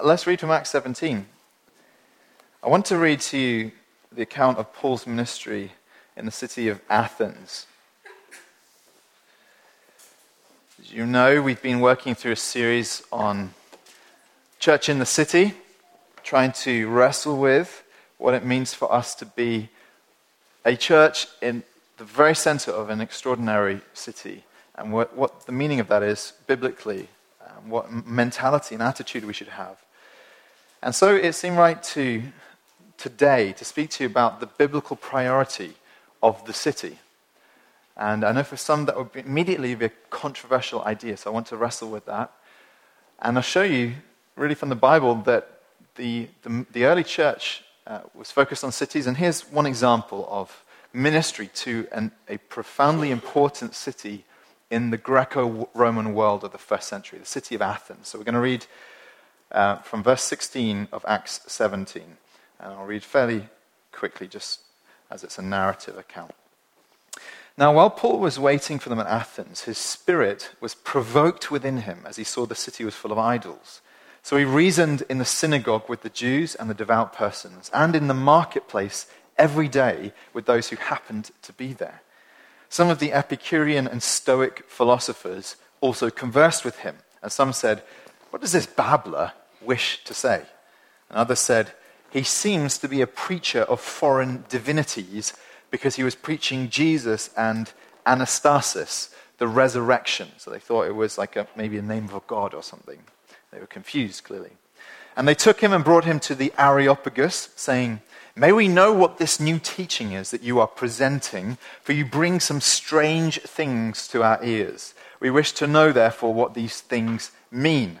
Let's read from Acts 17. I want to read to you the account of Paul's ministry in the city of Athens. As you know, we've been working through a series on church in the city, trying to wrestle with what it means for us to be a church in the very center of an extraordinary city and what, what the meaning of that is biblically, um, what mentality and attitude we should have. And so it seemed right to today to speak to you about the biblical priority of the city. And I know for some that would immediately be a controversial idea, so I want to wrestle with that. And I'll show you, really from the Bible, that the, the, the early church uh, was focused on cities. And here's one example of ministry to an, a profoundly important city in the Greco Roman world of the first century, the city of Athens. So we're going to read uh, from verse 16 of Acts 17. And I'll read fairly quickly, just as it's a narrative account. Now, while Paul was waiting for them at Athens, his spirit was provoked within him as he saw the city was full of idols. So he reasoned in the synagogue with the Jews and the devout persons, and in the marketplace every day with those who happened to be there. Some of the Epicurean and Stoic philosophers also conversed with him, and some said, What does this babbler wish to say? And others said, He seems to be a preacher of foreign divinities because he was preaching Jesus and Anastasis, the resurrection. So they thought it was like a, maybe a name of a god or something. They were confused, clearly. And they took him and brought him to the Areopagus, saying, May we know what this new teaching is that you are presenting, for you bring some strange things to our ears. We wish to know, therefore, what these things mean.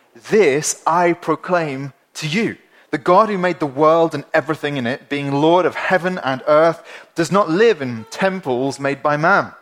this I proclaim to you. The God who made the world and everything in it, being Lord of heaven and earth, does not live in temples made by man,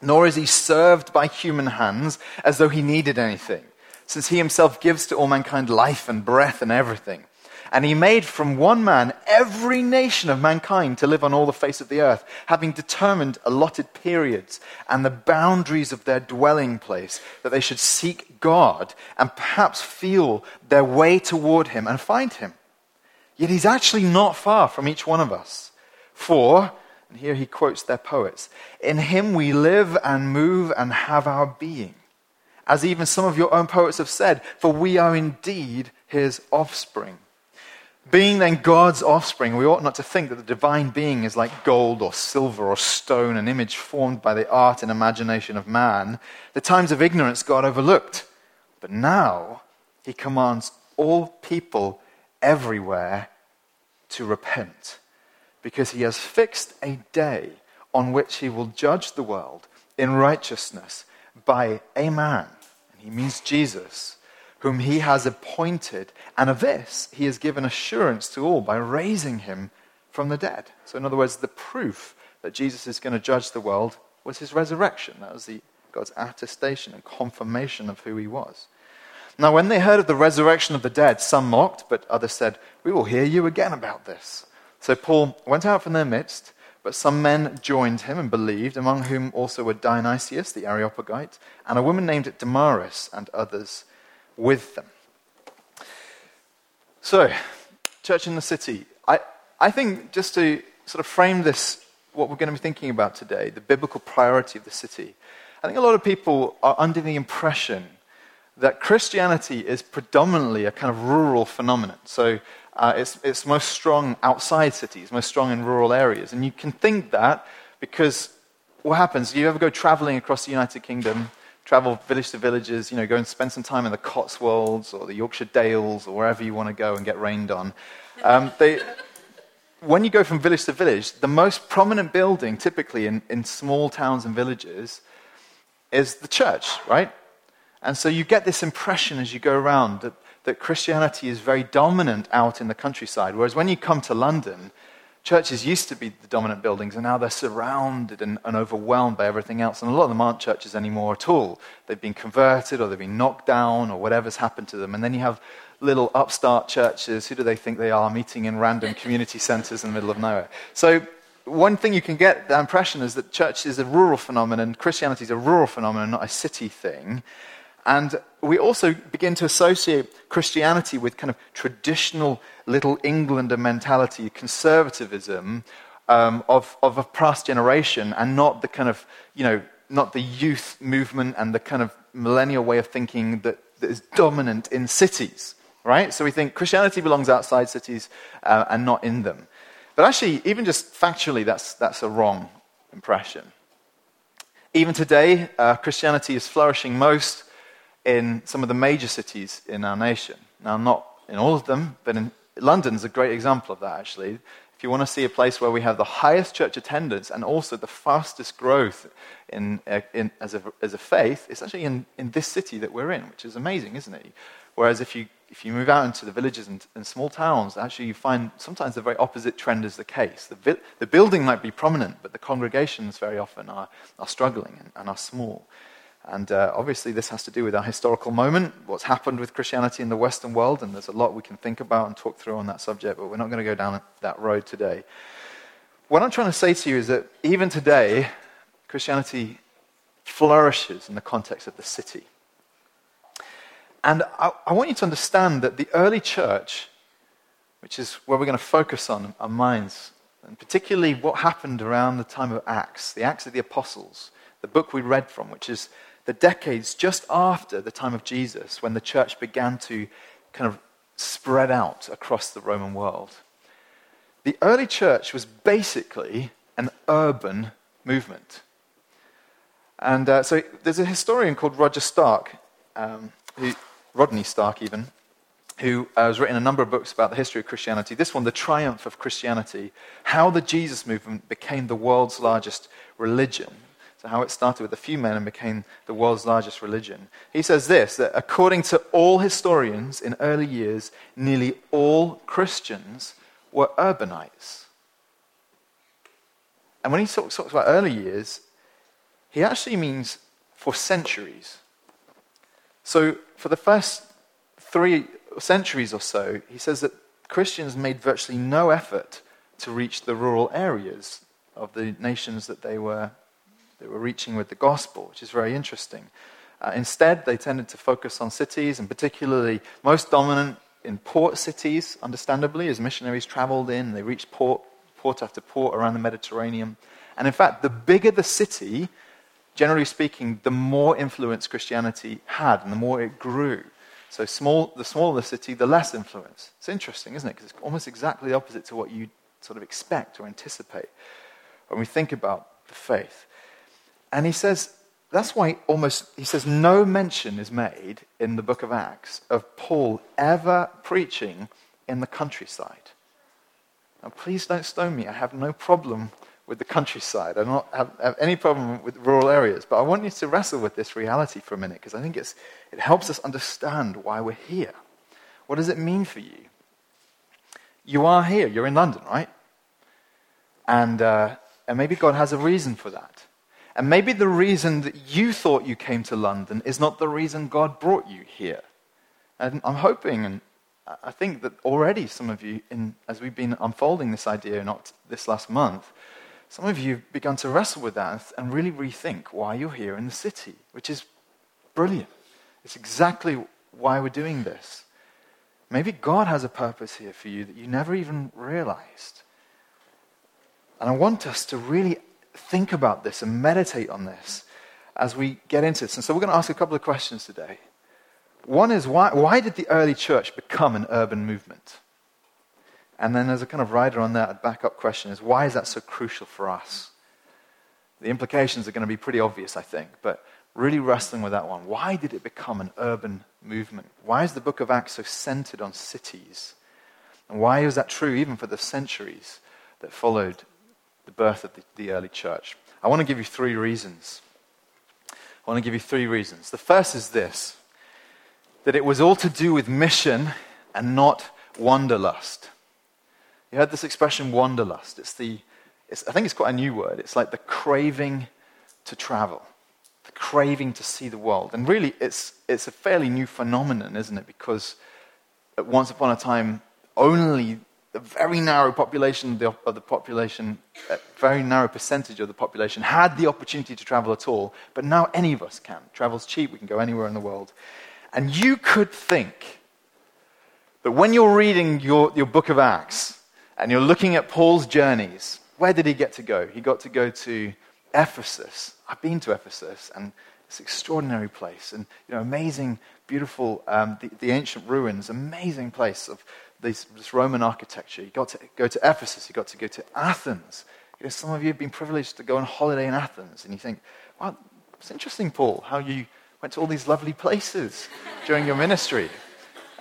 nor is he served by human hands as though he needed anything, since he himself gives to all mankind life and breath and everything. And he made from one man every nation of mankind to live on all the face of the earth, having determined allotted periods and the boundaries of their dwelling place, that they should seek God and perhaps feel their way toward him and find him. Yet he's actually not far from each one of us. For, and here he quotes their poets, in him we live and move and have our being. As even some of your own poets have said, for we are indeed his offspring. Being then God's offspring, we ought not to think that the divine being is like gold or silver or stone, an image formed by the art and imagination of man. The times of ignorance God overlooked. But now he commands all people everywhere to repent, because he has fixed a day on which he will judge the world in righteousness by a man, and he means Jesus whom he has appointed, and of this he has given assurance to all by raising him from the dead. So, in other words, the proof that Jesus is going to judge the world was his resurrection. That was the, God's attestation and confirmation of who he was. Now, when they heard of the resurrection of the dead, some mocked, but others said, We will hear you again about this. So Paul went out from their midst, but some men joined him and believed, among whom also were Dionysius the Areopagite, and a woman named Damaris, and others with them. So, church in the city. I, I think just to sort of frame this, what we're going to be thinking about today, the biblical priority of the city, I think a lot of people are under the impression that Christianity is predominantly a kind of rural phenomenon. So uh, it's, it's most strong outside cities, most strong in rural areas. And you can think that because what happens? You ever go traveling across the United Kingdom travel village to villages, you know, go and spend some time in the Cotswolds or the Yorkshire Dales or wherever you want to go and get rained on. Um, they, when you go from village to village, the most prominent building, typically in, in small towns and villages, is the church, right? And so you get this impression as you go around that that Christianity is very dominant out in the countryside. Whereas when you come to London, churches used to be the dominant buildings, and now they're surrounded and, and, overwhelmed by everything else. And a lot of them aren't churches anymore at all. They've been converted, or they've been knocked down, or whatever's happened to them. And then you have little upstart churches. Who do they think they are? Meeting in random community centers in the middle of nowhere. So, one thing you can get the impression is that church is a rural phenomenon, Christianity is a rural phenomenon, not a city thing. And we also begin to associate Christianity with kind of traditional little Englander mentality, conservatism um, of, of a past generation, and not the kind of, you know, not the youth movement and the kind of millennial way of thinking that, that is dominant in cities, right? So we think Christianity belongs outside cities uh, and not in them. But actually, even just factually, that's, that's a wrong impression. Even today, uh, Christianity is flourishing most in some of the major cities in our nation. Now, not in all of them, but in London's a great example of that, actually. If you want to see a place where we have the highest church attendance and also the fastest growth in, uh, in, as, a, as a faith, it's actually in, in this city that we're in, which is amazing, isn't it? Whereas if you, if you move out into the villages and, and small towns, actually you find sometimes the very opposite trend is the case. The, vi- the building might be prominent, but the congregations very often are, are struggling and, and are small. And uh, obviously, this has to do with our historical moment, what's happened with Christianity in the Western world, and there's a lot we can think about and talk through on that subject, but we're not going to go down that road today. What I'm trying to say to you is that even today, Christianity flourishes in the context of the city. And I, I want you to understand that the early church, which is where we're going to focus on our minds, and particularly what happened around the time of Acts, the Acts of the Apostles, the book we read from, which is the decades just after the time of Jesus, when the church began to kind of spread out across the Roman world. The early church was basically an urban movement. And uh, so there's a historian called Roger Stark, um, who, Rodney Stark even, who uh, has written a number of books about the history of Christianity. This one, The Triumph of Christianity, how the Jesus movement became the world's largest religion. How it started with a few men and became the world's largest religion. He says this that according to all historians in early years, nearly all Christians were urbanites. And when he talks, talks about early years, he actually means for centuries. So, for the first three centuries or so, he says that Christians made virtually no effort to reach the rural areas of the nations that they were they were reaching with the gospel, which is very interesting. Uh, instead, they tended to focus on cities, and particularly most dominant in port cities, understandably, as missionaries traveled in, they reached port, port after port around the Mediterranean. And in fact, the bigger the city, generally speaking, the more influence Christianity had and the more it grew. So small, the smaller the city, the less influence. It's interesting, isn't it? Because it's almost exactly opposite to what you sort of expect or anticipate when we think about the faith. And he says, that's why almost, he says, no mention is made in the book of Acts of Paul ever preaching in the countryside. Now, please don't stone me. I have no problem with the countryside. I don't have, have any problem with rural areas. But I want you to wrestle with this reality for a minute because I think it helps us understand why we're here. What does it mean for you? You are here. You're in London, right? And, uh, and maybe God has a reason for that. And maybe the reason that you thought you came to London is not the reason God brought you here. And I'm hoping, and I think that already some of you, in, as we've been unfolding this idea, not this last month, some of you have begun to wrestle with that and really rethink why you're here in the city, which is brilliant. It's exactly why we're doing this. Maybe God has a purpose here for you that you never even realized. And I want us to really think about this and meditate on this as we get into this. And so we're going to ask a couple of questions today. One is why, why did the early church become an urban movement? And then there's a kind of rider on that, a backup question is why is that so crucial for us? The implications are going to be pretty obvious, I think, but really wrestling with that one. Why did it become an urban movement? Why is the book of Acts so centered on cities? And why is that true even for the centuries that followed the birth of the, the early church. I want to give you three reasons. I want to give you three reasons. The first is this that it was all to do with mission and not wanderlust. You heard this expression, wanderlust. It's the, it's, I think it's quite a new word. It's like the craving to travel, the craving to see the world. And really, it's, it's a fairly new phenomenon, isn't it? Because once upon a time, only a very narrow population of the, of the, population, a very narrow percentage of the population had the opportunity to travel at all. But now any of us can. Travel's cheap, we can go anywhere in the world. And you could think that when you're reading your, your book of Acts and you're looking at Paul's journeys, where did he get to go? He got to go to Ephesus. I've been to Ephesus, and it's an extraordinary place, and you know, amazing, beautiful, um, the, the, ancient ruins, amazing place of this, Roman architecture. He got to go to Ephesus. He got to go to Athens. You know, some of you have been privileged to go on holiday in Athens, and you think, "Wow, it's interesting, Paul, how you went to all these lovely places during your ministry."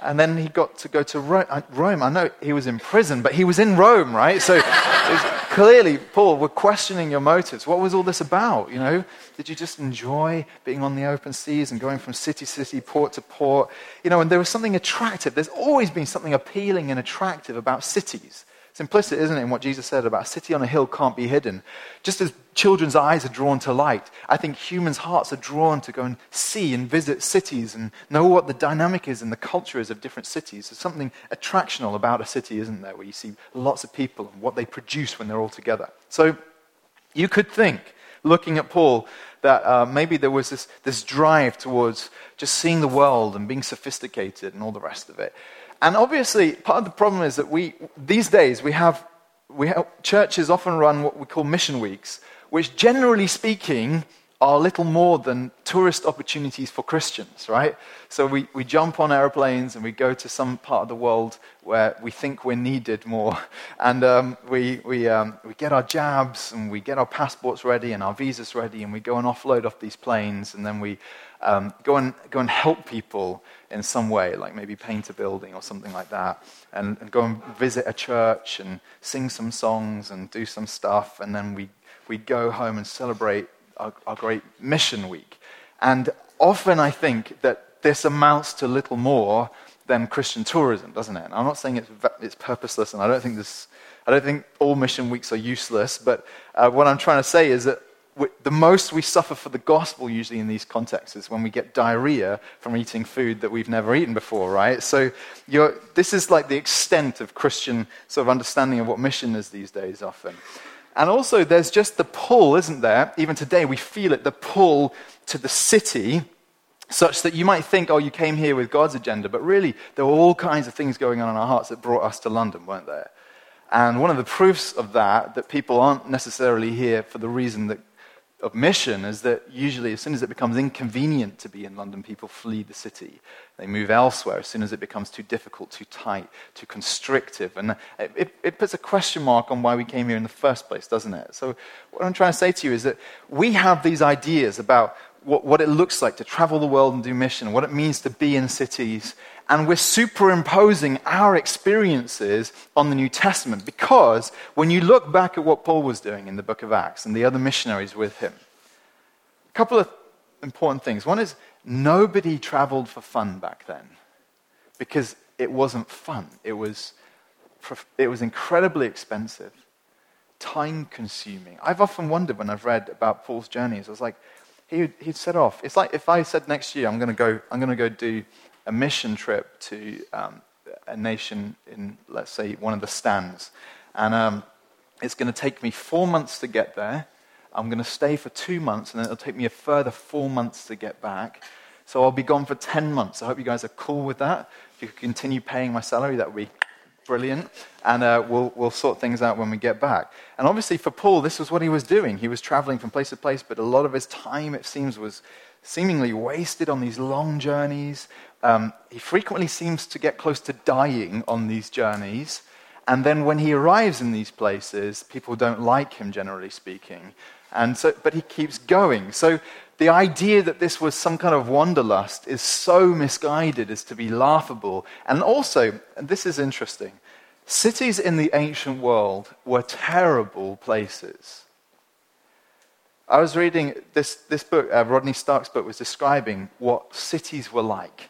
And then he got to go to uh, Rome. I know he was in prison, but he was in Rome, right? So clearly, Paul, we're questioning your motives. What was all this about? You know, did you just enjoy being on the open seas and going from city to city, port to port? You know, and there was something attractive. There's always been something appealing and attractive about cities. It's implicit, isn't it, in what Jesus said about a city on a hill can't be hidden. Just as children's eyes are drawn to light, I think humans' hearts are drawn to go and see and visit cities and know what the dynamic is and the culture is of different cities. There's something attractional about a city, isn't there, where you see lots of people and what they produce when they're all together. So you could think, looking at Paul, that uh, maybe there was this, this drive towards just seeing the world and being sophisticated and all the rest of it. And obviously, part of the problem is that we, these days, we have, we have churches often run what we call mission weeks, which generally speaking are little more than tourist opportunities for Christians, right? So we, we jump on airplanes and we go to some part of the world where we think we're needed more. And um, we, we, um, we get our jabs and we get our passports ready and our visas ready and we go and offload off these planes and then we um, go, and, go and help people in some way, like maybe paint a building or something like that, and, and go and visit a church and sing some songs and do some stuff, and then we, we go home and celebrate our, our great mission week. And often I think that this amounts to little more than Christian tourism, doesn't it? And I'm not saying it's, it's purposeless, and I don't think this, I don't think all mission weeks are useless. But uh, what I'm trying to say is that the most we suffer for the gospel usually in these contexts is when we get diarrhea from eating food that we've never eaten before, right? So this is like the extent of Christian sort of understanding of what mission is these days often. And also, there's just the pull, isn't there? Even today, we feel it the pull to the city, such that you might think, oh, you came here with God's agenda, but really, there were all kinds of things going on in our hearts that brought us to London, weren't there? And one of the proofs of that, that people aren't necessarily here for the reason that of mission is that usually, as soon as it becomes inconvenient to be in London, people flee the city. They move elsewhere as soon as it becomes too difficult, too tight, too constrictive. And it, it, it, puts a question mark on why we came here in the first place, doesn't it? So, what I'm trying to say to you is that we have these ideas about what, what it looks like to travel the world and do mission, what it means to be in cities, and we're superimposing our experiences on the New Testament because when you look back at what Paul was doing in the book of Acts and the other missionaries with him, a couple of important things. One is nobody traveled for fun back then because it wasn't fun. It was, it was incredibly expensive, time consuming. I've often wondered when I've read about Paul's journeys, I was like, he, he'd set off. It's like if I said next year, I'm going to go, I'm going to go do a mission trip to um, a nation in, let's say, one of the stands. And um, it's going to take me four months to get there. I'm going to stay for two months, and then it'll take me a further four months to get back. So I'll be gone for 10 months. I hope you guys are cool with that. If you could continue paying my salary, that would be brilliant. And uh, we'll, we'll sort things out when we get back. And obviously, for Paul, this was what he was doing. He was traveling from place to place, but a lot of his time, it seems, was seemingly wasted on these long journeys, um, he frequently seems to get close to dying on these journeys. And then when he arrives in these places, people don't like him, generally speaking. And so, but he keeps going. So the idea that this was some kind of wanderlust is so misguided as to be laughable. And also, and this is interesting, cities in the ancient world were terrible places. I was reading this, this book, uh, Rodney Stark's book was describing what cities were like.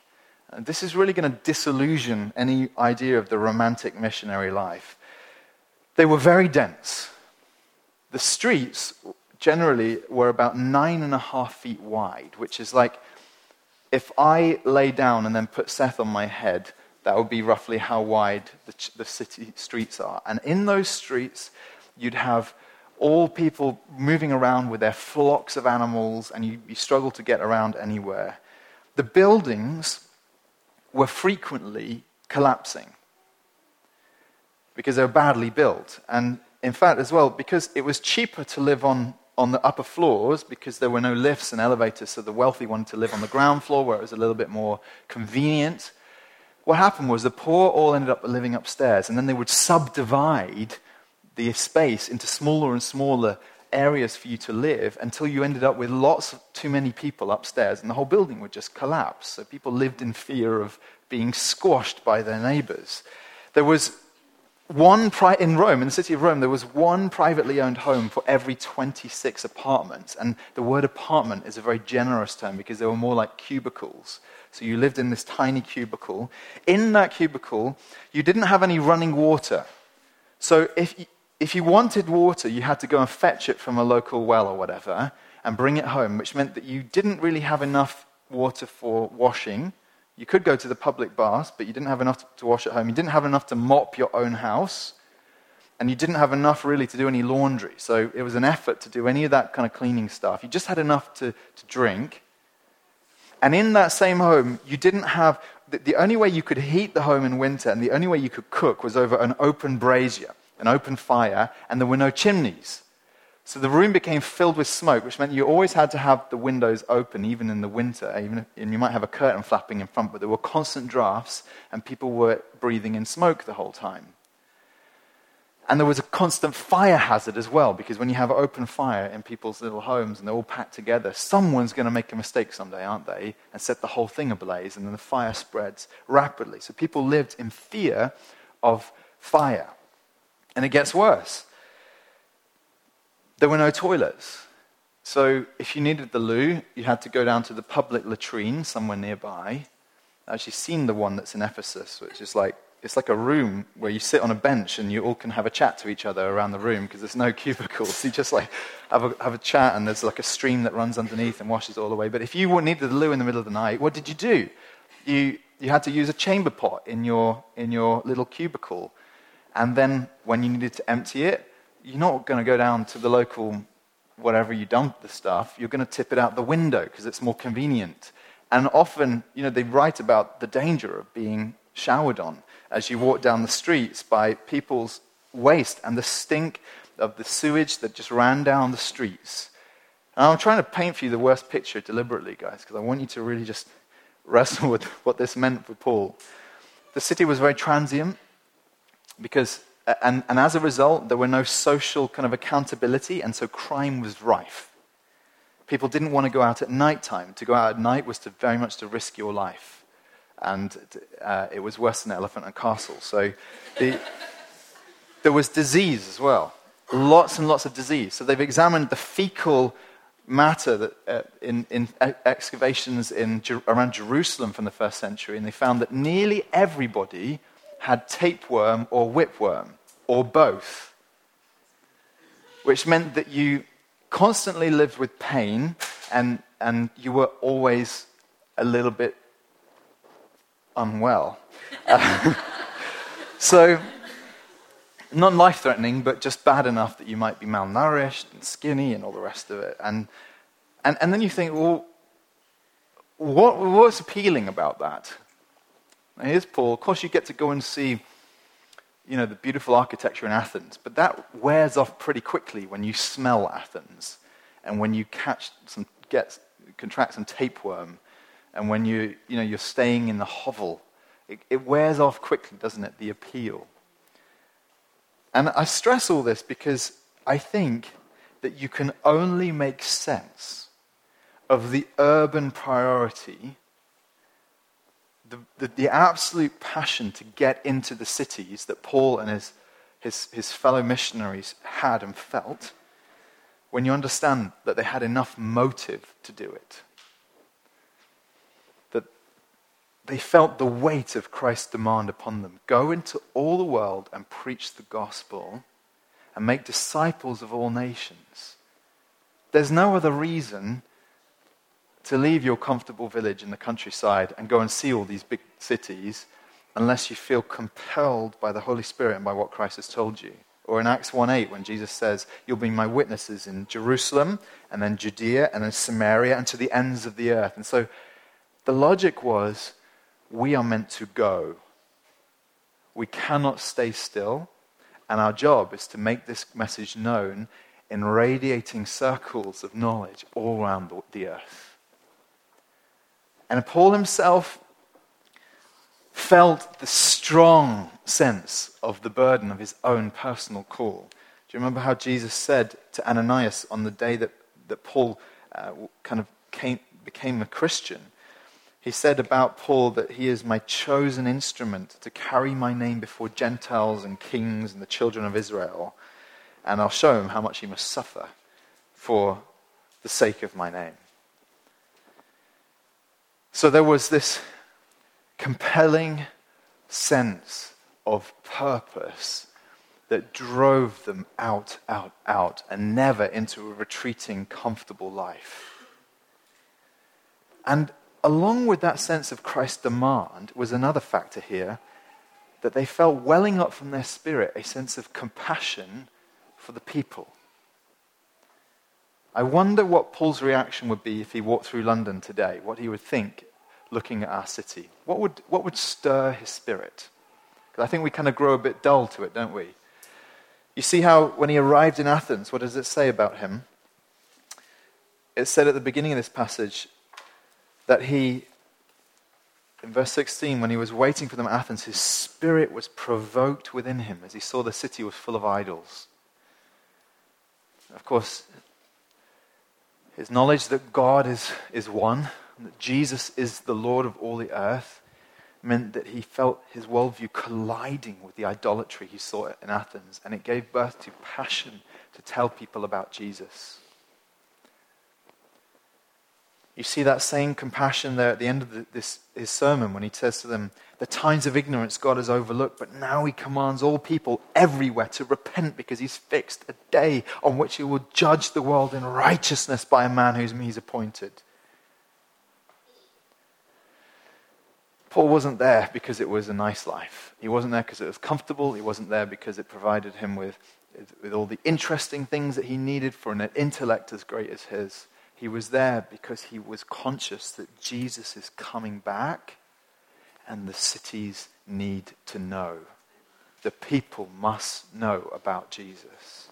And this is really going to disillusion any idea of the romantic missionary life. They were very dense. The streets generally were about nine and a half feet wide, which is like if I lay down and then put Seth on my head, that would be roughly how wide the, the city streets are. And in those streets, you'd have all people moving around with their flocks of animals, and you, you struggle to get around anywhere. The buildings were frequently collapsing because they were badly built. And in fact, as well, because it was cheaper to live on, on the upper floors because there were no lifts and elevators, so the wealthy wanted to live on the ground floor where it was a little bit more convenient. What happened was the poor all ended up living upstairs, and then they would subdivide the space into smaller and smaller areas for you to live until you ended up with lots of too many people upstairs and the whole building would just collapse. So people lived in fear of being squashed by their neighbors. There was one, pri- in Rome, in the city of Rome, there was one privately owned home for every 26 apartments. And the word apartment is a very generous term because they were more like cubicles. So you lived in this tiny cubicle. In that cubicle, you didn't have any running water. So if if you wanted water, you had to go and fetch it from a local well or whatever and bring it home, which meant that you didn't really have enough water for washing. You could go to the public baths, but you didn't have enough to wash at home. You didn't have enough to mop your own house. And you didn't have enough really to do any laundry. So it was an effort to do any of that kind of cleaning stuff. You just had enough to, to drink. And in that same home, you didn't have. The, only way you could heat the home in winter and the only way you could cook was over an open brazier an open fire, and there were no chimneys. So the room became filled with smoke, which meant you always had to have the windows open, even in the winter. Even if, and you might have a curtain flapping in front, but there were constant drafts, and people were breathing in smoke the whole time. And there was a constant fire hazard as well, because when you have open fire in people's little homes and they're all packed together, someone's going to make a mistake someday, aren't they? And set the whole thing ablaze, and then the fire spreads rapidly. So people lived in fear of fire. And it gets worse. There were no toilets. So if you needed the loo, you had to go down to the public latrine somewhere nearby. I've actually seen the one that's in Ephesus, which is like it's like a room where you sit on a bench and you all can have a chat to each other around the room because there's no cubicles. You just like have a, have a chat and there's like a stream that runs underneath and washes all away. But if you needed the loo in the middle of the night, what did you do? You, you had to use a chamber pot in your, in your little cubicle. And then when you needed to empty it, you're not going to go down to the local whatever you dump the stuff. You're going to tip it out the window because it's more convenient. And often, you know, they write about the danger of being showered on as you walk down the streets by people's waste and the stink of the sewage that just ran down the streets. And I'm trying to paint for you the worst picture deliberately, guys, because I want you to really just wrestle with what this meant for Paul. The city was very transient because, and, and as a result, there were no social kind of accountability, and so crime was rife. People didn't want to go out at night time. To go out at night was to very much to risk your life. And uh, it was worse than Elephant and Castle. So the, there was disease as well. Lots and lots of disease. So they've examined the fecal matter that, uh, in, in, excavations in, around Jerusalem from the first century, and they found that nearly everybody had tapeworm or whipworm, or both, which meant that you constantly lived with pain and, and you were always a little bit unwell. So, not life threatening, but just bad enough that you might be malnourished and skinny and all the rest of it. And, and, and then you think, well, what, what's appealing about that? Now, here's Paul. Of course, you get to go and see you know, the beautiful architecture in Athens, but that wears off pretty quickly when you smell Athens and when you catch some, get, contract some tapeworm and when you, you know, you're staying in the hovel. It, it wears off quickly, doesn't it? The appeal. And I stress all this because I think that you can only make sense of the urban priority the, the, the, absolute passion to get into the cities that Paul and his, his, his fellow missionaries had and felt, when you understand that they had enough motive to do it. That they felt the weight of Christ's demand upon them go into all the world and preach the gospel and make disciples of all nations. There's no other reason to leave your comfortable village in the countryside and go and see all these big cities unless you feel compelled by the Holy Spirit and by what Christ has told you. Or in Acts 1:8 when Jesus says, "You'll be my witnesses in Jerusalem and then Judea and then Samaria and to the ends of the earth." And so the logic was we are meant to go. We cannot stay still, and our job is to make this message known in radiating circles of knowledge all around the earth. And Paul himself felt the strong sense of the burden of his own personal call. Do you remember how Jesus said to Ananias on the day that, that Paul uh, kind of came, became a Christian? He said about Paul that he is my chosen instrument to carry my name before Gentiles and kings and the children of Israel. And I'll show him how much he must suffer for the sake of my name. So there was this compelling sense of purpose that drove them out, out, out, and never into a retreating, comfortable life. And along with that sense of Christ's demand was another factor here that they felt welling up from their spirit a sense of compassion for the people. I wonder what Paul's reaction would be if he walked through London today, what he would think looking at our city. What would, what would stir his spirit? Because I think we kind of grow a bit dull to it, don't we? You see how when he arrived in Athens, what does it say about him? It said at the beginning of this passage that he, in verse 16, when he was waiting for them at Athens, his spirit was provoked within him as he saw the city was full of idols. Of course, his knowledge that God is, is one, that Jesus is the Lord of all the earth, meant that he felt his worldview colliding with the idolatry he saw in Athens, and it gave birth to passion to tell people about Jesus. You see that same compassion there at the end of the, this, his sermon when he says to them, The times of ignorance God has overlooked, but now he commands all people everywhere to repent because he's fixed a day on which he will judge the world in righteousness by a man whom he's appointed. Paul wasn't there because it was a nice life. He wasn't there because it was comfortable. He wasn't there because it provided him with, with all the interesting things that he needed for an intellect as great as his. He was there because he was conscious that Jesus is coming back and the cities need to know. The people must know about Jesus.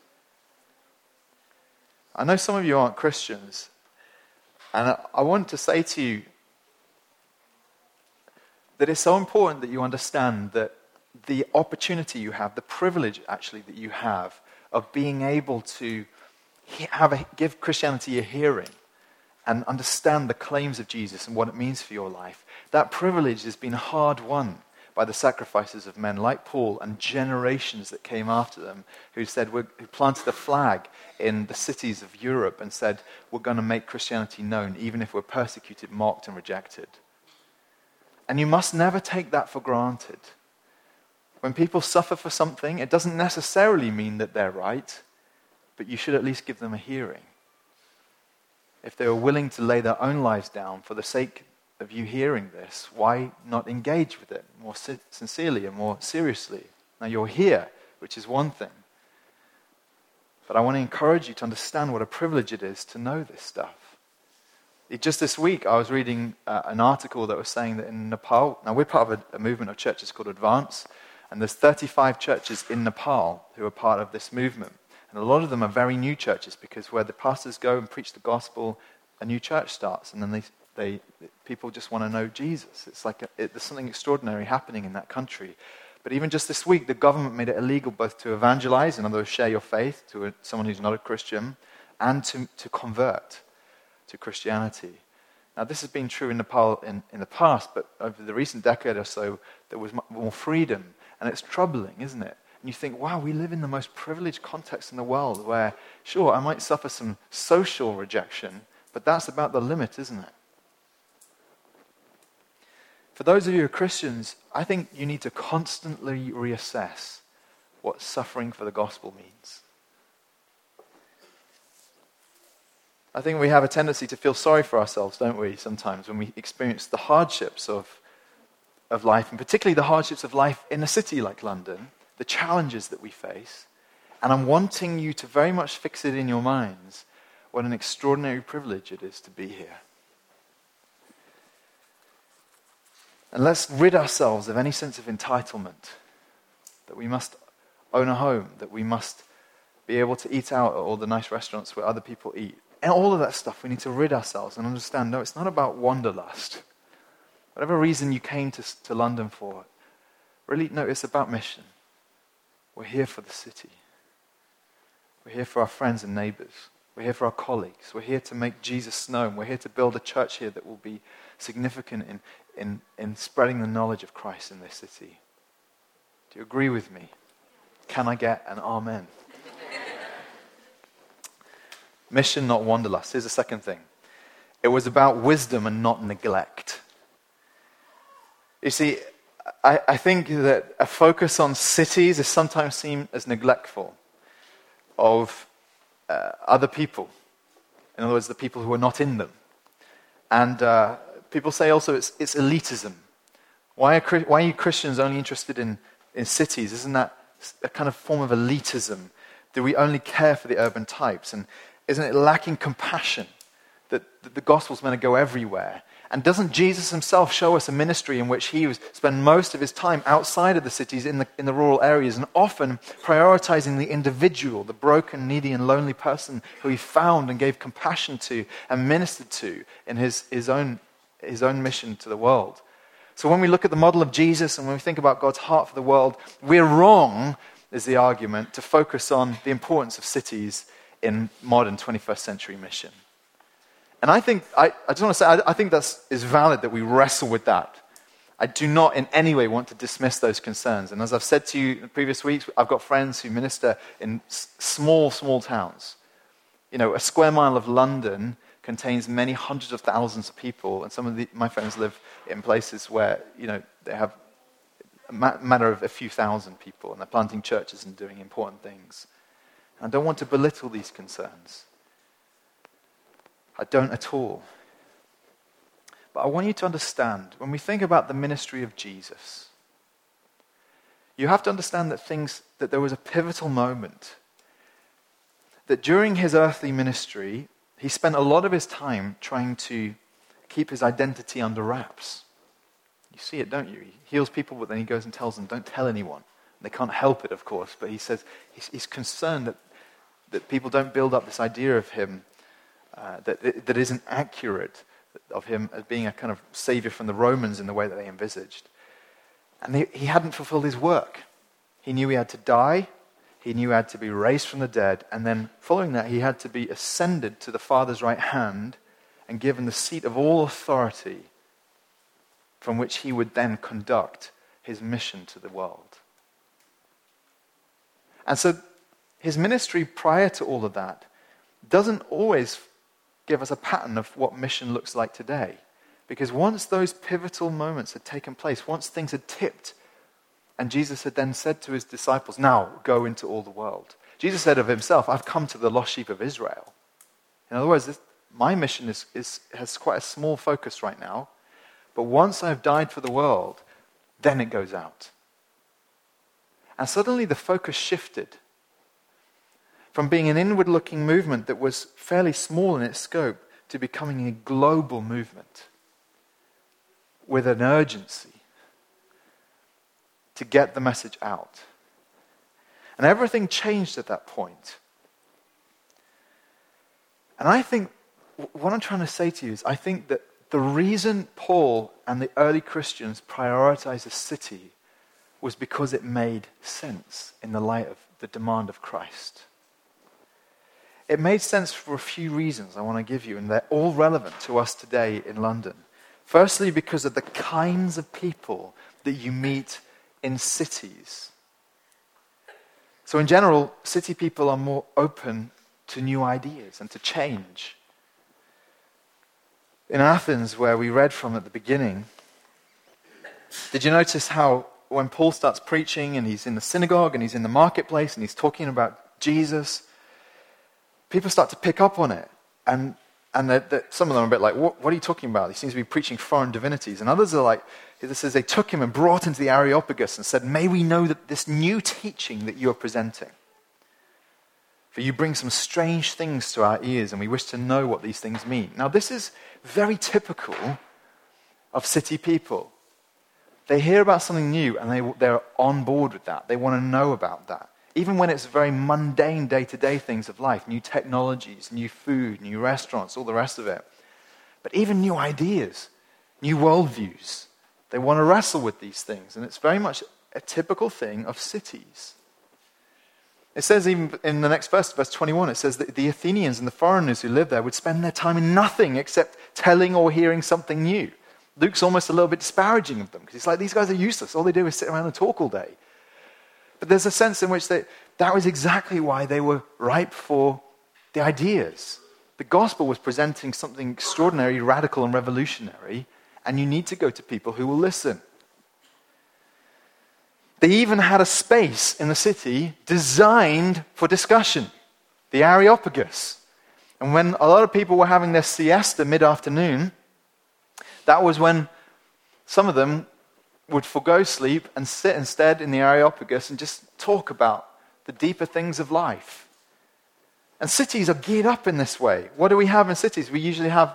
I know some of you aren't Christians, and I want to say to you that it's so important that you understand that the opportunity you have, the privilege actually that you have of being able to have a, give Christianity a hearing and understand the claims of Jesus and what it means for your life, that privilege has been hard won by the sacrifices of men like Paul and generations that came after them who said, who planted a flag in the cities of Europe and said, we're going to make Christianity known even if we're persecuted, mocked, and rejected. And you must never take that for granted. When people suffer for something, it doesn't necessarily mean that they're right, but you should at least give them a hearing. If they were willing to lay their own lives down for the sake of you hearing this, why not engage with it more sincerely and more seriously? Now you're here, which is one thing. But I want to encourage you to understand what a privilege it is to know this stuff. Just this week, I was reading uh, an article that was saying that in Nepal, now we're part of a, a, movement of churches called Advance, and there's 35 churches in Nepal who are part of this movement. And a lot of them are very new churches because where the pastors go and preach the gospel, a new church starts, and then they, they, people just want to know Jesus. It's like a, it, there's something extraordinary happening in that country. But even just this week, the government made it illegal both to evangelize, in other words, share your faith to a, someone who's not a Christian, and to, to convert to Christianity. Now, this has been true in Nepal in, in the past, but over the recent decade or so, there was more freedom. And it's troubling, isn't it? And you think, wow, we live in the most privileged context in the world where, sure, I might suffer some social rejection, but that's about the limit, isn't it? for those of you who are Christians, I think you need to constantly reassess what suffering for the gospel means. I think we have a tendency to feel sorry for ourselves, don't we, sometimes when we experience the hardships of, of life, and particularly the hardships of life in a city like London, the challenges that we face. And I'm wanting you to very much fix it in your minds what an extraordinary privilege it is to be here. And let's rid ourselves of any sense of entitlement that we must own a home, that we must be able to eat out at all the nice restaurants where other people eat. And all of that stuff, we need to rid ourselves and understand no, it's not about wanderlust. Whatever reason you came to, to London for, really, no, it's about mission. We're here for the city, we're here for our friends and neighbors. We're here for our colleagues. We're here to make Jesus known. We're here to build a church here that will be significant in, in, in spreading the knowledge of Christ in this city. Do you agree with me? Can I get an amen? Mission, not wanderlust. Here's the second thing it was about wisdom and not neglect. You see, I, I think that a focus on cities is sometimes seen as neglectful of uh, other people. In other words, the people who are not in them. And uh, people say also it's, it's elitism. Why are, why are you Christians only interested in, in cities? Isn't that a kind of form of elitism? Do we only care for the urban types? And isn't it lacking compassion that, that the gospel's meant to go everywhere? And doesn't Jesus himself show us a ministry in which he spent most of his time outside of the cities in the, in the rural areas and often prioritizing the individual, the broken, needy, and lonely person who he found and gave compassion to and ministered to in his, his, own, his own mission to the world? So when we look at the model of Jesus and when we think about God's heart for the world, we're wrong, is the argument, to focus on the importance of cities in modern 21st century mission. And I think, I, I just want to say, I, I think that is valid that we wrestle with that. I do not in any way want to dismiss those concerns. And as I've said to you in previous weeks, I've got friends who minister in s- small, small towns. You know, a square mile of London contains many hundreds of thousands of people, and some of the, my friends live in places where, you know, they have a matter of a few thousand people, and they're planting churches and doing important things. And I don't want to belittle these concerns. I don't at all. But I want you to understand when we think about the ministry of Jesus, you have to understand that things that there was a pivotal moment that during his earthly ministry, he spent a lot of his time trying to keep his identity under wraps. You see it, don't you? He heals people, but then he goes and tells them, don't tell anyone. They can't help it, of course, but he says he's, he's concerned that, that people don't build up this idea of him uh, that, that isn't accurate of him as being a kind of savior from the Romans in the way that they envisaged. And he, he hadn't fulfilled his work. He knew he had to die, he knew he had to be raised from the dead, and then following that, he had to be ascended to the Father's right hand and given the seat of all authority from which he would then conduct his mission to the world. And so his ministry prior to all of that doesn't always give us a pattern of what mission looks like today. Because once those pivotal moments had taken place, once things had tipped, and Jesus had then said to his disciples, Now go into all the world. Jesus said of himself, I've come to the lost sheep of Israel. In other words, this, my mission is, is, has quite a small focus right now. But once I've died for the world, then it goes out. And suddenly the focus shifted from being an inward looking movement that was fairly small in its scope to becoming a global movement with an urgency to get the message out. And everything changed at that point. And I think what I'm trying to say to you is I think that the reason Paul and the early Christians prioritized the city was because it made sense in the light of the demand of Christ. It made sense for a few reasons I want to give you, and they're all relevant to us today in London. Firstly, because of the kinds of people that you meet in cities. So, in general, city people are more open to new ideas and to change. In Athens, where we read from at the beginning, Did you notice how when Paul starts preaching and he's in the synagogue and he's in the marketplace and he's talking about Jesus, people start to pick up on it. And, and they're, they're, some of them are a bit like, what, what, are you talking about? He seems to be preaching foreign divinities. And others are like, it says they took him and brought him to the Areopagus and said, May we know that this new teaching that you are presenting. For you bring some strange things to our ears, and we wish to know what these things mean. Now, this is very typical of city people. They hear about something new and they, they're on board with that. They want to know about that. Even when it's very mundane day to day things of life new technologies, new food, new restaurants, all the rest of it. But even new ideas, new worldviews. They want to wrestle with these things. And it's very much a typical thing of cities. It says even in the next verse, verse 21, it says that the Athenians and the foreigners who lived there would spend their time in nothing except telling or hearing something new. Luke's almost a little bit disparaging of them because he's like, these guys are useless. All they do is sit around and talk all day. But there's a sense in which they, that was exactly why they were ripe for the ideas. The gospel was presenting something extraordinary, radical, and revolutionary, and you need to go to people who will listen. They even had a space in the city designed for discussion, the Areopagus. And when a lot of people were having their siesta mid afternoon, that was when some of them would forego sleep and sit instead in the Areopagus and just talk about the deeper things of life. And cities are geared up in this way. What do we have in cities? We usually have,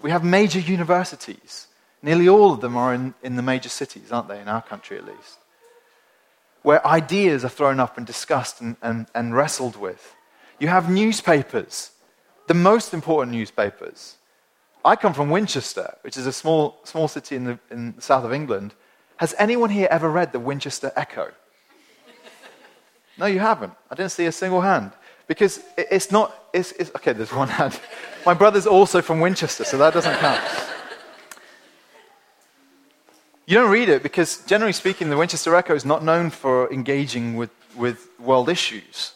we have major universities. Nearly all of them are in, in the major cities, aren't they, in our country at least? Where ideas are thrown up and discussed and, and, and wrestled with. You have newspapers, the most important newspapers. I come from Winchester, which is a small, small city in the, in the south of England. Has anyone here ever read the Winchester Echo? no, you haven't. I didn't see a single hand. Because it's not, it's, it's, okay, there's one hand. My brother's also from Winchester, so that doesn't count. You don't read it because, generally speaking, the Winchester Echo is not known for engaging with, with world issues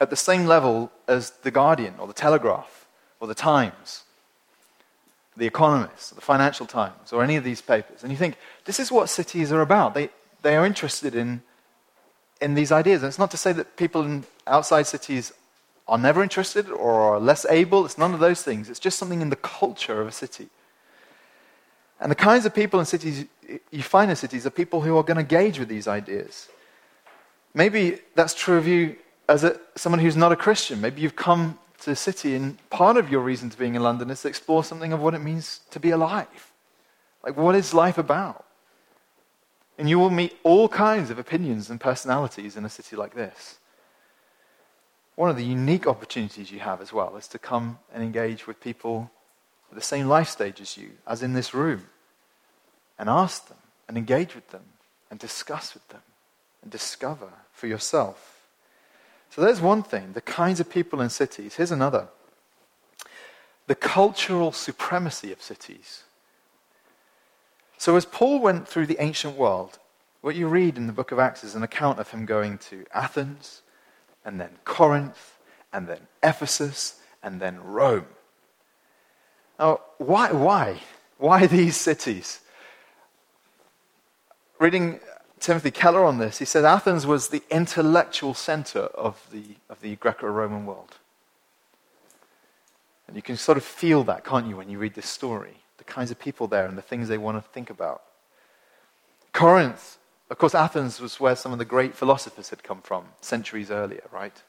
at the same level as The Guardian or The Telegraph or The Times. The Economist, the Financial Times, or any of these papers, and you think, this is what cities are about. They, they are interested in, in these ideas. And it's not to say that people in outside cities are never interested or are less able. It's none of those things. It's just something in the culture of a city. And the kinds of people in cities you find in cities are people who are going to engage with these ideas. Maybe that's true of you as a, someone who's not a Christian. Maybe you've come to the city, and part of your reason to being in London is to explore something of what it means to be alive. Like, what is life about? And you will meet all kinds of opinions and personalities in a city like this. One of the unique opportunities you have as well is to come and engage with people at the same life stage as you, as in this room, and ask them and engage with them and discuss with them and discover for yourself so there's one thing the kinds of people in cities. Here's another the cultural supremacy of cities. So, as Paul went through the ancient world, what you read in the book of Acts is an account of him going to Athens, and then Corinth, and then Ephesus, and then Rome. Now, why? Why? Why these cities? Reading Timothy Keller on this. He said Athens was the intellectual center of the, of the Greco Roman world. And you can sort of feel that, can't you, when you read this story? The kinds of people there and the things they want to think about. Corinth, of course, Athens was where some of the great philosophers had come from centuries earlier, right?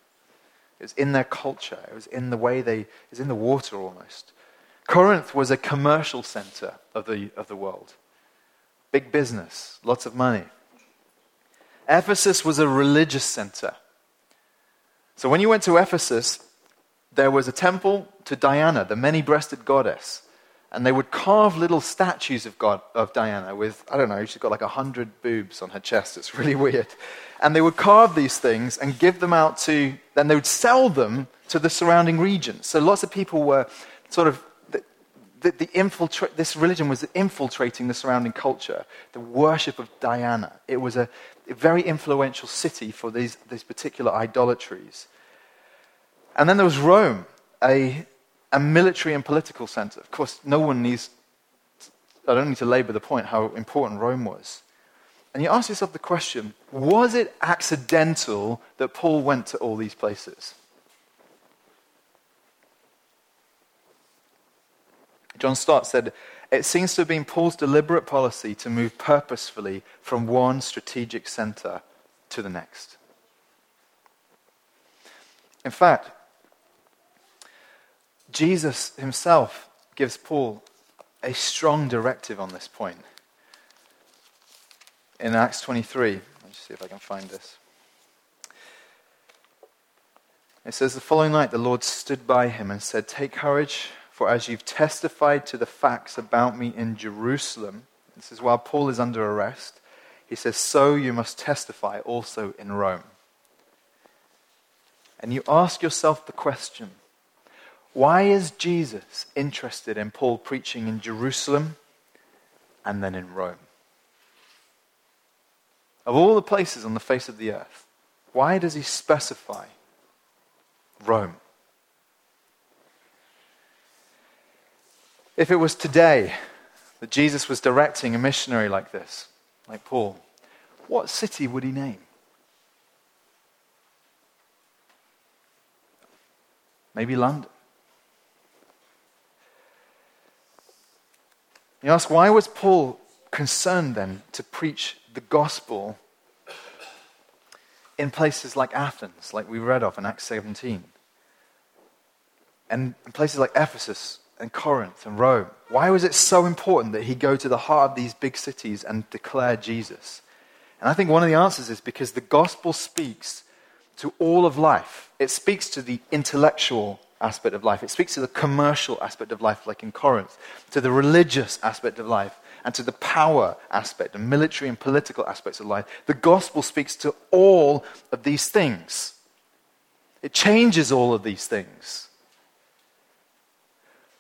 It was in their culture, it was in the way they, it was in the water almost. Corinth was a commercial center of the, of the world. Big business, lots of money. Ephesus was a religious center. So when you went to Ephesus, there was a temple to Diana, the many breasted goddess. And they would carve little statues of, God, of Diana with, I don't know, she's got like a hundred boobs on her chest. It's really weird. And they would carve these things and give them out to, then they would sell them to the surrounding regions. So lots of people were sort of the, the infiltra- this religion was infiltrating the surrounding culture, the worship of Diana. It was a, a very influential city for these, these particular idolatries. And then there was Rome, a, a military and political center. Of course, no one needs I don't need to labor the point how important Rome was. And you ask yourself the question was it accidental that Paul went to all these places? John Stott said, It seems to have been Paul's deliberate policy to move purposefully from one strategic center to the next. In fact, Jesus himself gives Paul a strong directive on this point. In Acts 23, let's see if I can find this. It says, The following night the Lord stood by him and said, Take courage, for as you've testified to the facts about me in Jerusalem, this is while Paul is under arrest, he says, So you must testify also in Rome. And you ask yourself the question why is Jesus interested in Paul preaching in Jerusalem and then in Rome? Of all the places on the face of the earth, why does he specify Rome? If it was today that Jesus was directing a missionary like this, like Paul, what city would he name? Maybe London. You ask, why was Paul concerned then to preach the gospel in places like Athens, like we read of in Acts 17, and in places like Ephesus and Corinth and Rome? Why was it so important that he go to the heart of these big cities and declare Jesus? And I think one of the answers is because the gospel speaks to all of life. It speaks to the intellectual aspect of life. It speaks to the commercial aspect of life, like in Corinth, to the religious aspect of life, and to the power aspect, the military and political aspects of life. The gospel speaks to all of these things. It changes all of these things.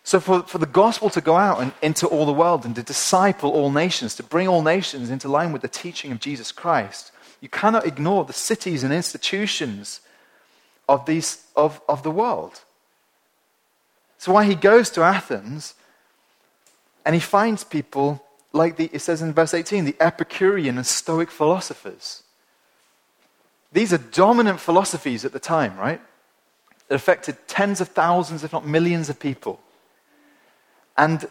So, for, for the gospel to go out and into all the world and to disciple all nations, to bring all nations into line with the teaching of Jesus Christ, you cannot ignore the cities and institutions of, these, of, of the world. So why he goes to Athens and he finds people like the, it says in verse 18, the Epicurean and Stoic philosophers. These are dominant philosophies at the time, right? That affected tens of thousands, if not millions of people. And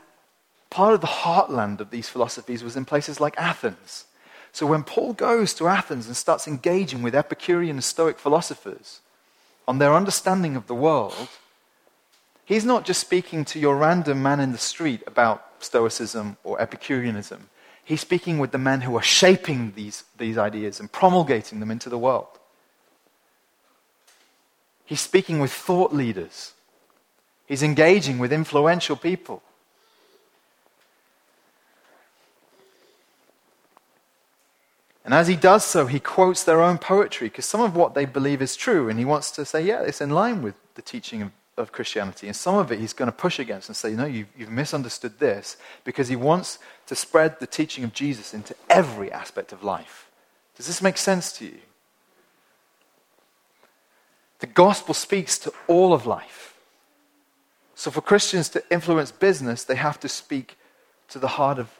part of the heartland of these philosophies was in places like Athens. So when Paul goes to Athens and starts engaging with Epicurean and Stoic philosophers on their understanding of the world, He's not just speaking to your random man in the street about Stoicism or Epicureanism. He's speaking with the men who are shaping these, these ideas and promulgating them into the world. He's speaking with thought leaders. He's engaging with influential people. And as he does so, he quotes their own poetry because some of what they believe is true, and he wants to say, yeah, it's in line with the teaching of of Christianity. And some of it he's going to push against and say, no, you've, you've misunderstood this, because he wants to spread the teaching of Jesus into every aspect of life. Does this make sense to you? The gospel speaks to all of life. So for Christians to influence business, they have to speak to the heart of,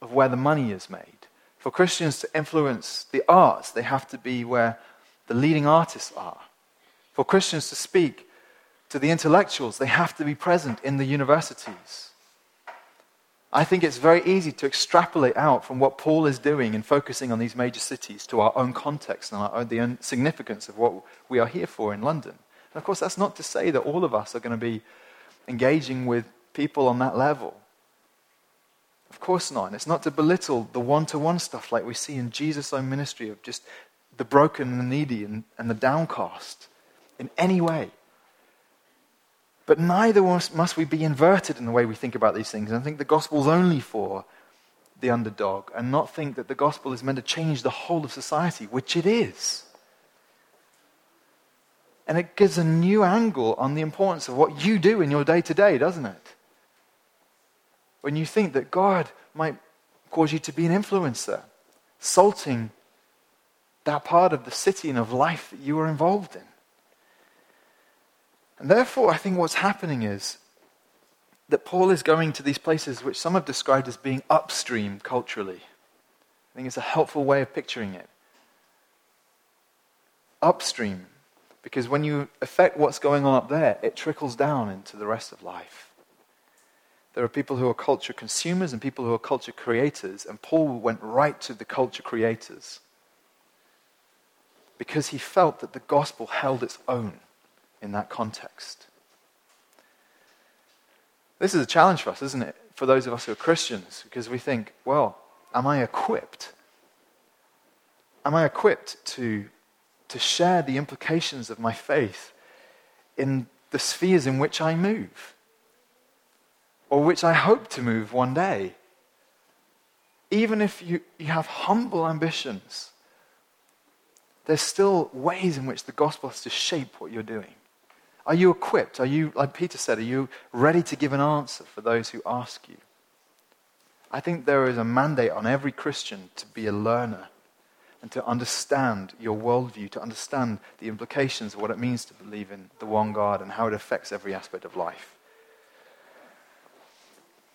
of where the money is made. For Christians to influence the arts, they have to be where the leading artists are. For Christians to speak to the intellectuals. They have to be present in the universities. I think it's very easy to extrapolate out from what Paul is doing in focusing on these major cities to our own context and own, the significance of what we are here for in London. And of course, that's not to say that all of us are going to be engaging with people on that level. Of course not. And it's not to belittle the one to one stuff like we see in Jesus' own ministry of just the broken and the needy and, and the downcast in any way. But neither must we be inverted in the way we think about these things and think the gospel is only for the underdog and not think that the gospel is meant to change the whole of society, which it is. And it gives a new angle on the importance of what you do in your day to day, doesn't it? When you think that God might cause you to be an influencer, salting that part of the city and of life that you are involved in. And therefore, I think what's happening is that Paul is going to these places which some have described as being upstream culturally. I think it's a helpful way of picturing it. Upstream, because when you affect what's going on up there, it trickles down into the rest of life. There are people who are culture consumers and people who are culture creators, and Paul went right to the culture creators because he felt that the gospel held its own in that context. This is a challenge for us, isn't it? For those of us who are Christians, because we think, well, am I equipped? Am I equipped to, to share the implications of my faith in the spheres in which I move? Or which I hope to move one day? Even if you, you have humble ambitions, there's still ways in which the gospel has to shape what you're doing. Are you equipped? Are you, like Peter said, are you ready to give an answer for those who ask you? I think there is a mandate on every Christian to be a learner and to understand your worldview, to understand the implications of what it means to believe in the one God and how it affects every aspect of life.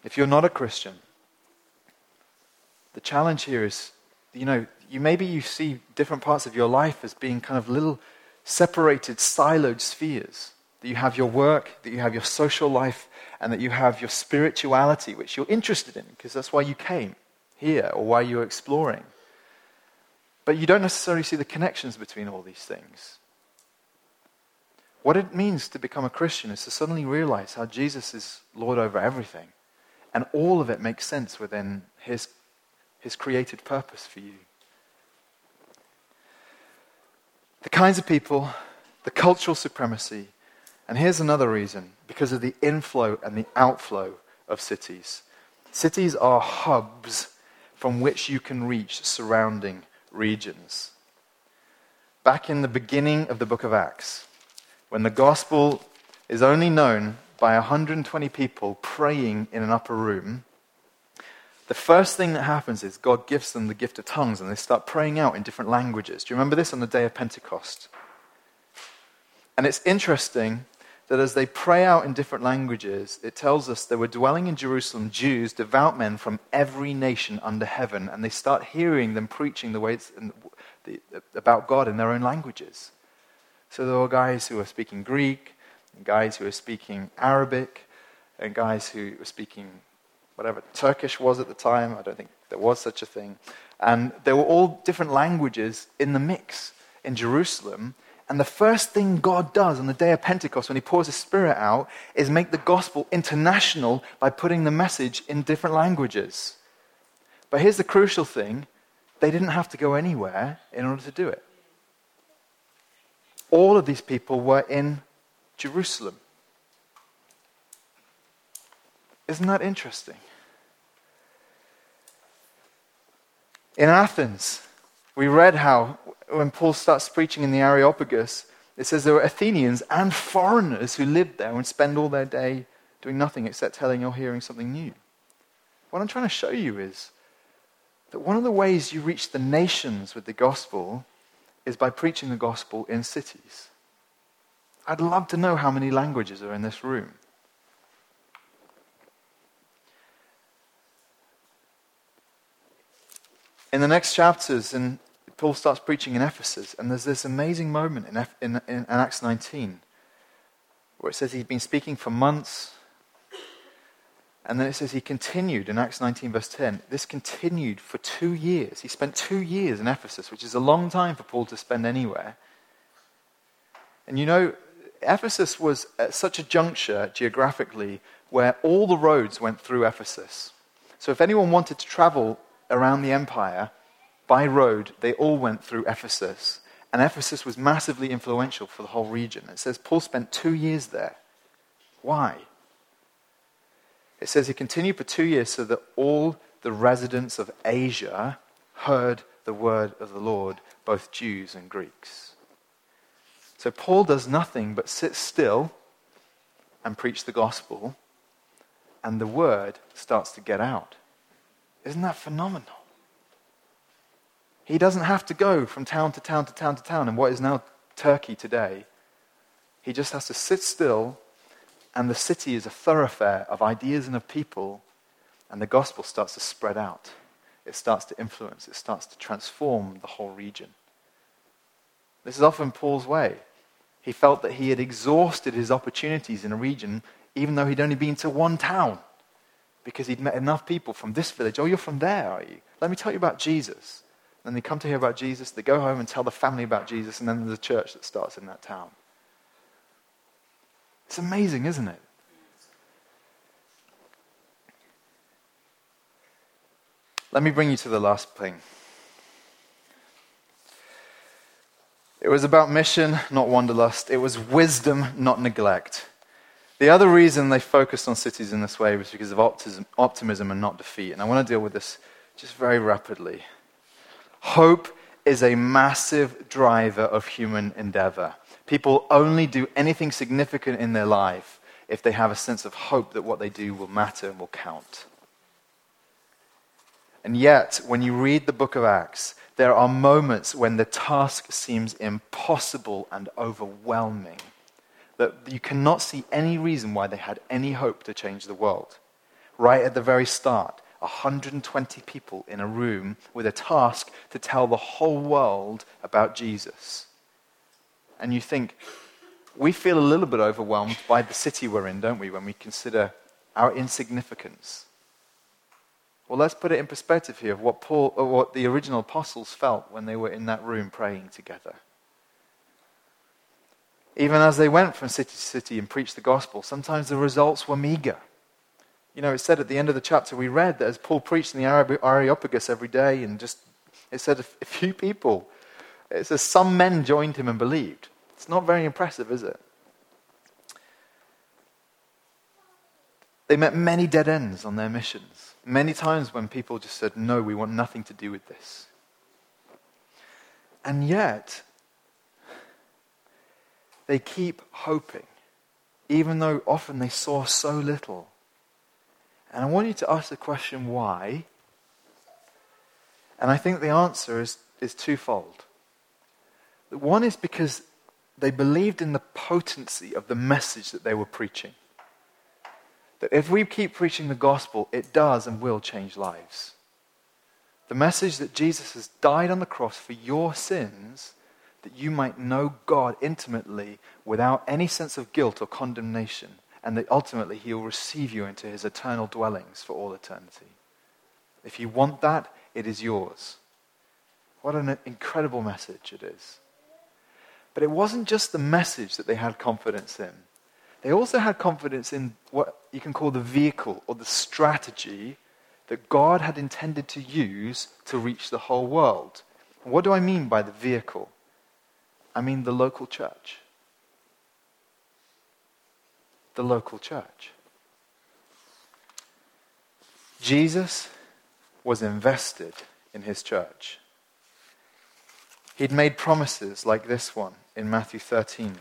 If you're not a Christian, the challenge here is, you know, you maybe you see different parts of your life as being kind of little separated, siloed spheres that you have your work, that you have your social life, and that you have your spirituality, which you're interested in, because that's why you came here or why you're exploring. But you don't necessarily see the connections between all these things. What it means to become a Christian is to suddenly realize how Jesus is Lord over everything, and all of it makes sense within His, his created purpose for you. The kinds of people, the cultural supremacy, and here's another reason because of the inflow and the outflow of cities. Cities are hubs from which you can reach surrounding regions. Back in the beginning of the book of Acts, when the gospel is only known by 120 people praying in an upper room, the first thing that happens is God gives them the gift of tongues and they start praying out in different languages. Do you remember this on the day of Pentecost? And it's interesting that as they pray out in different languages, it tells us there were dwelling in Jerusalem Jews, devout men from every nation under heaven, and they start hearing them preaching the way the, about God in their own languages. So there were guys who were speaking Greek, and guys who were speaking Arabic, and guys who were speaking whatever Turkish was at the time. I don't think there was such a thing. And there were all different languages in the mix in Jerusalem and the first thing God does on the day of Pentecost when He pours His Spirit out is make the gospel international by putting the message in different languages. But here's the crucial thing they didn't have to go anywhere in order to do it. All of these people were in Jerusalem. Isn't that interesting? In Athens, we read how when Paul starts preaching in the Areopagus, it says there were Athenians and foreigners who lived there and spend all their day doing nothing except telling or hearing something new. What I'm trying to show you is that one of the ways you reach the nations with the gospel is by preaching the gospel in cities. I'd love to know how many languages are in this room. In the next chapters, in Paul starts preaching in Ephesus, and there's this amazing moment in, in, in, in Acts 19 where it says he'd been speaking for months. And then it says he continued in Acts 19, verse 10. This continued for two years. He spent two years in Ephesus, which is a long time for Paul to spend anywhere. And you know, Ephesus was at such a juncture geographically where all the roads went through Ephesus. So if anyone wanted to travel around the empire, by road, they all went through Ephesus. And Ephesus was massively influential for the whole region. It says Paul spent two years there. Why? It says he continued for two years so that all the residents of Asia heard the word of the Lord, both Jews and Greeks. So Paul does nothing but sit still and preach the gospel, and the word starts to get out. Isn't that phenomenal? He doesn't have to go from town to town to town to town in what is now Turkey today. He just has to sit still and the city is a thoroughfare of ideas and of people, and the gospel starts to spread out. It starts to influence, it starts to transform the whole region. This is often Paul's way. He felt that he had exhausted his opportunities in a region, even though he'd only been to one town, because he'd met enough people from this village. Oh, you're from there, are you? Let me tell you about Jesus. Then they come to hear about Jesus, they go home and tell the family about Jesus, and then there's a church that starts in that town. It's amazing, isn't it? Let me bring you to the last thing. It was about mission, not wanderlust. It was wisdom, not neglect. The other reason they focused on cities in this way was because of optimism, optimism and not defeat. And I want to deal with this just very rapidly. Hope is a massive driver of human endeavor. People only do anything significant in their life if they have a sense of hope that what they do will matter and will count. And yet, when you read the book of Acts, there are moments when the task seems impossible and overwhelming, that you cannot see any reason why they had any hope to change the world. Right at the very start, 120 people in a room with a task to tell the whole world about Jesus. And you think, we feel a little bit overwhelmed by the city we're in, don't we, when we consider our insignificance well, let's put it in perspective here of what, Paul, or what the original apostles felt when they were in that room praying together. Even as they went from city to city and preached the gospel, sometimes the results were meager. You know, it said at the end of the chapter we read that as Paul preached in the Areopagus every day, and just, it said a few people, it says some men joined him and believed. It's not very impressive, is it? They met many dead ends on their missions. Many times when people just said, no, we want nothing to do with this. And yet, they keep hoping, even though often they saw so little. And I want you to ask the question, why? And I think the answer is, is twofold. One is because they believed in the potency of the message that they were preaching that if we keep preaching the gospel, it does and will change lives. The message that Jesus has died on the cross for your sins, that you might know God intimately without any sense of guilt or condemnation, and that ultimately He will receive you into His eternal dwellings for all eternity. If you want that, it is yours. What an incredible message it is. But it wasn't just the message that they had confidence in. They also had confidence in what you can call the vehicle or the strategy that God had intended to use to reach the whole world. What do I mean by the vehicle? I mean the local church. The local church. Jesus was invested in his church. He'd made promises like this one in Matthew 13.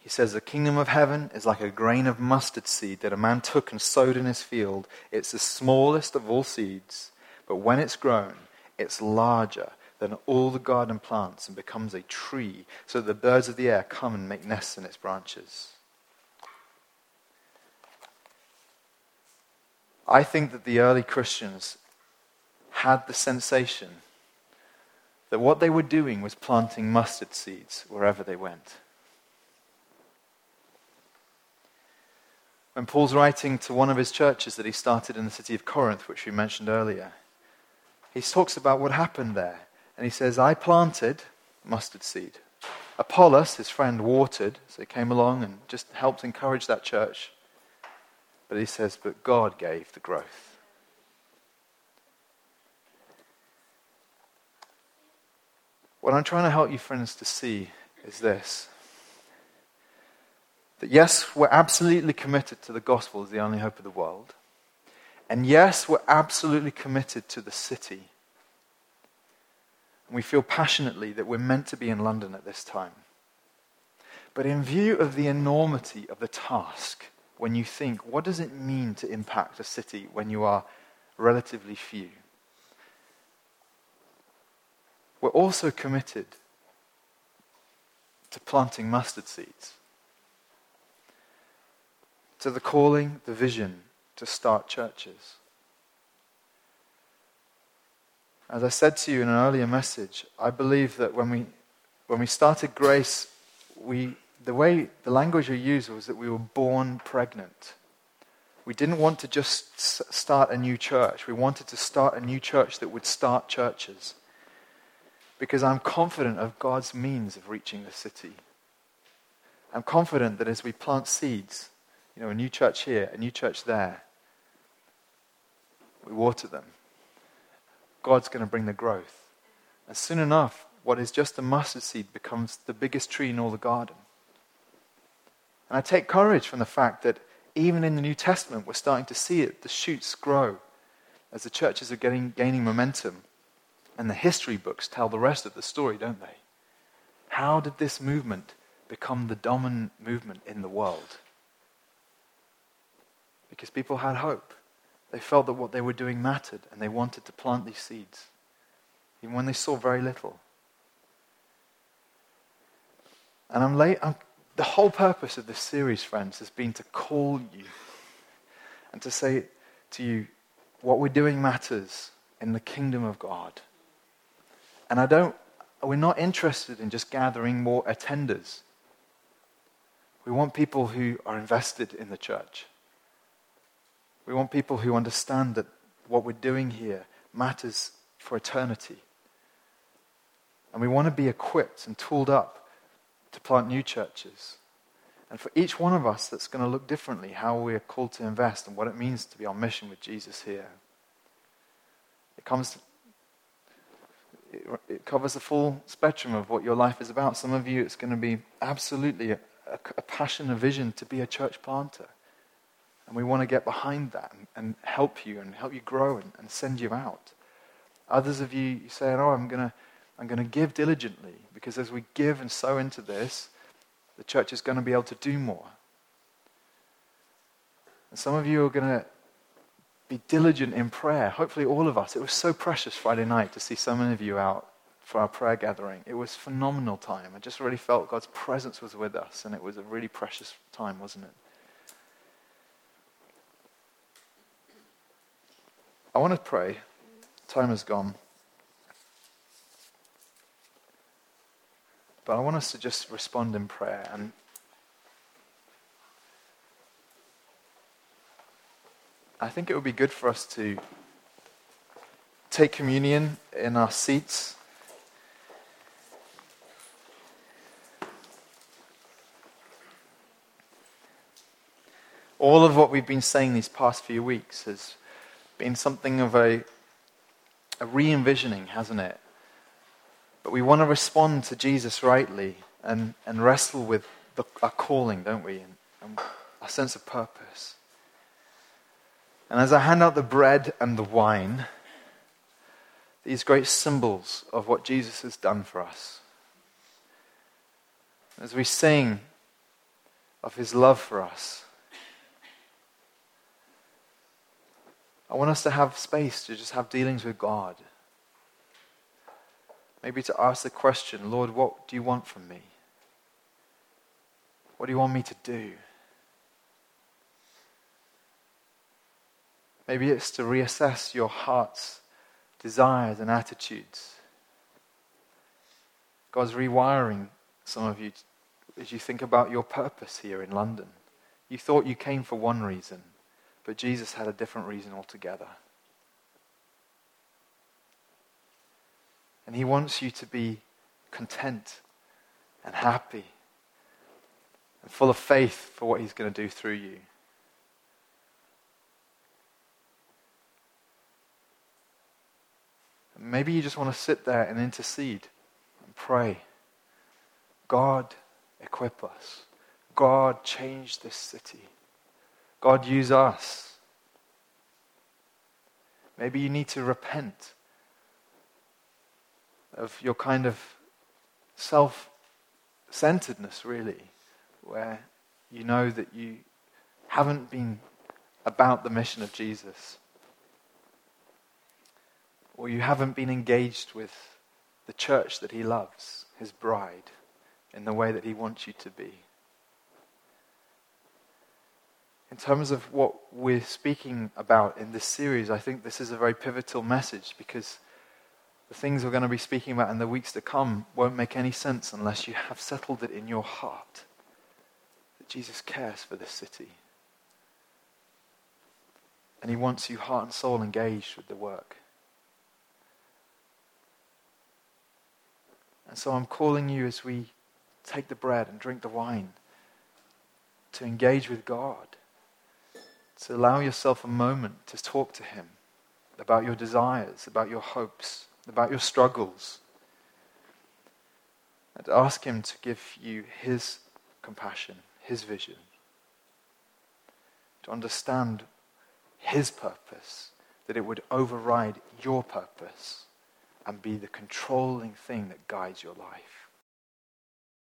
He says, The kingdom of heaven is like a grain of mustard seed that a man took and sowed in his field. It's the smallest of all seeds, but when it's grown, it's larger than all the garden plants and becomes a tree, so that the birds of the air come and make nests in its branches. I think that the early Christians had the sensation that what they were doing was planting mustard seeds wherever they went. when Paul's writing to one of his churches that he started in the city of Corinth, which we mentioned earlier, he talks about what happened there. And he says, I planted mustard seed. Apollos, his friend, watered, so he came along and just helped encourage that church. But he says, But God gave the growth. What I'm trying to help you, friends, to see is this that yes, we're absolutely committed to the gospel as the only hope of the world. And yes, we're absolutely committed to the city. And we feel passionately that we're meant to be in London at this time. But in view of the enormity of the task, when you think, what does it mean to impact a city when you are relatively few? We're also committed to planting mustard seeds to the calling, the vision to start churches. As I said to you in an earlier message, I believe that when we, when we started Grace, we, the way the language we used was that we were born pregnant. We didn't want to just start a new church. We wanted to start a new church that would start churches. Because I'm confident of God's means of reaching the city. I'm confident that as we plant seeds, you know, a new church here, a new church there, we water them God's going to bring the growth. And soon enough, what is just a mustard seed becomes the biggest tree in all the garden. And I take courage from the fact that even in the New Testament, we're starting to see it, the shoots grow as the churches are getting, gaining momentum. And the history books tell the rest of the story, don't they? How did this movement become the dominant movement in the world? Because people had hope. They felt that what they were doing mattered and they wanted to plant these seeds, even when they saw very little. And I'm late. I'm, the whole purpose of this series, friends, has been to call you and to say to you, what we're doing matters in the kingdom of God. And I don't, we're not interested in just gathering more attenders. We want people who are invested in the church. We want people who understand that what we're doing here matters for eternity. And we want to be equipped and tooled up to plant new churches. And for each one of us, that's going to look differently how we are called to invest and what it means to be on mission with Jesus here. It comes, it, it covers the full spectrum of what your life is about. Some of you, it's going to be absolutely a, a, a passion, a vision to be a church planter. And we want to get behind that and, and help you and help you grow and, and, send you out. Others of you, you say, oh, I'm going to I'm going to give diligently because as we give and sow into this, the church is going to be able to do more. And some of you are going to be diligent in prayer. Hopefully, all of us. It was so precious Friday night to see so many of you out for our prayer gathering. It was phenomenal time. I just really felt God's presence was with us, and it was a really precious time, wasn't it? I want to pray. Time has gone. But I want us to just respond in prayer. And I think it would be good for us to take communion in our seats. All of what we've been saying these past few weeks has been something of a, a re envisioning, hasn't it? But we want to respond to Jesus rightly and, and wrestle with the, our calling, don't we? And, and our sense of purpose. And as I hand out the bread and the wine, these great symbols of what Jesus has done for us, as we sing of his love for us, I want us to have space to just have dealings with God. Maybe to ask the question, Lord, what do you want from me? What do you want me to do? Maybe it's to reassess your heart's desires and attitudes. God's rewiring some of you as you think about your purpose here in London. You thought you came for one reason. But Jesus had a different reason altogether. And he wants you to be content and happy and full of faith for what he's going to do through you. Maybe you just want to sit there and intercede and pray. God, equip us. God, change this city. God, use us. Maybe you need to repent of your kind of self centeredness, really, where you know that you haven't been about the mission of Jesus, or you haven't been engaged with the church that He loves, His bride, in the way that He wants you to be. In terms of what we're speaking about in this series, I think this is a very pivotal message because the things we're going to be speaking about in the weeks to come won't make any sense unless you have settled it in your heart that Jesus cares for this city. And he wants you heart and soul engaged with the work. And so I'm calling you as we take the bread and drink the wine to engage with God, to allow yourself a moment to talk to Him about your desires, about your hopes, about your struggles, and ask Him to give you His compassion, His vision, to understand His purpose, that it would override your purpose and be the controlling thing that guides your life.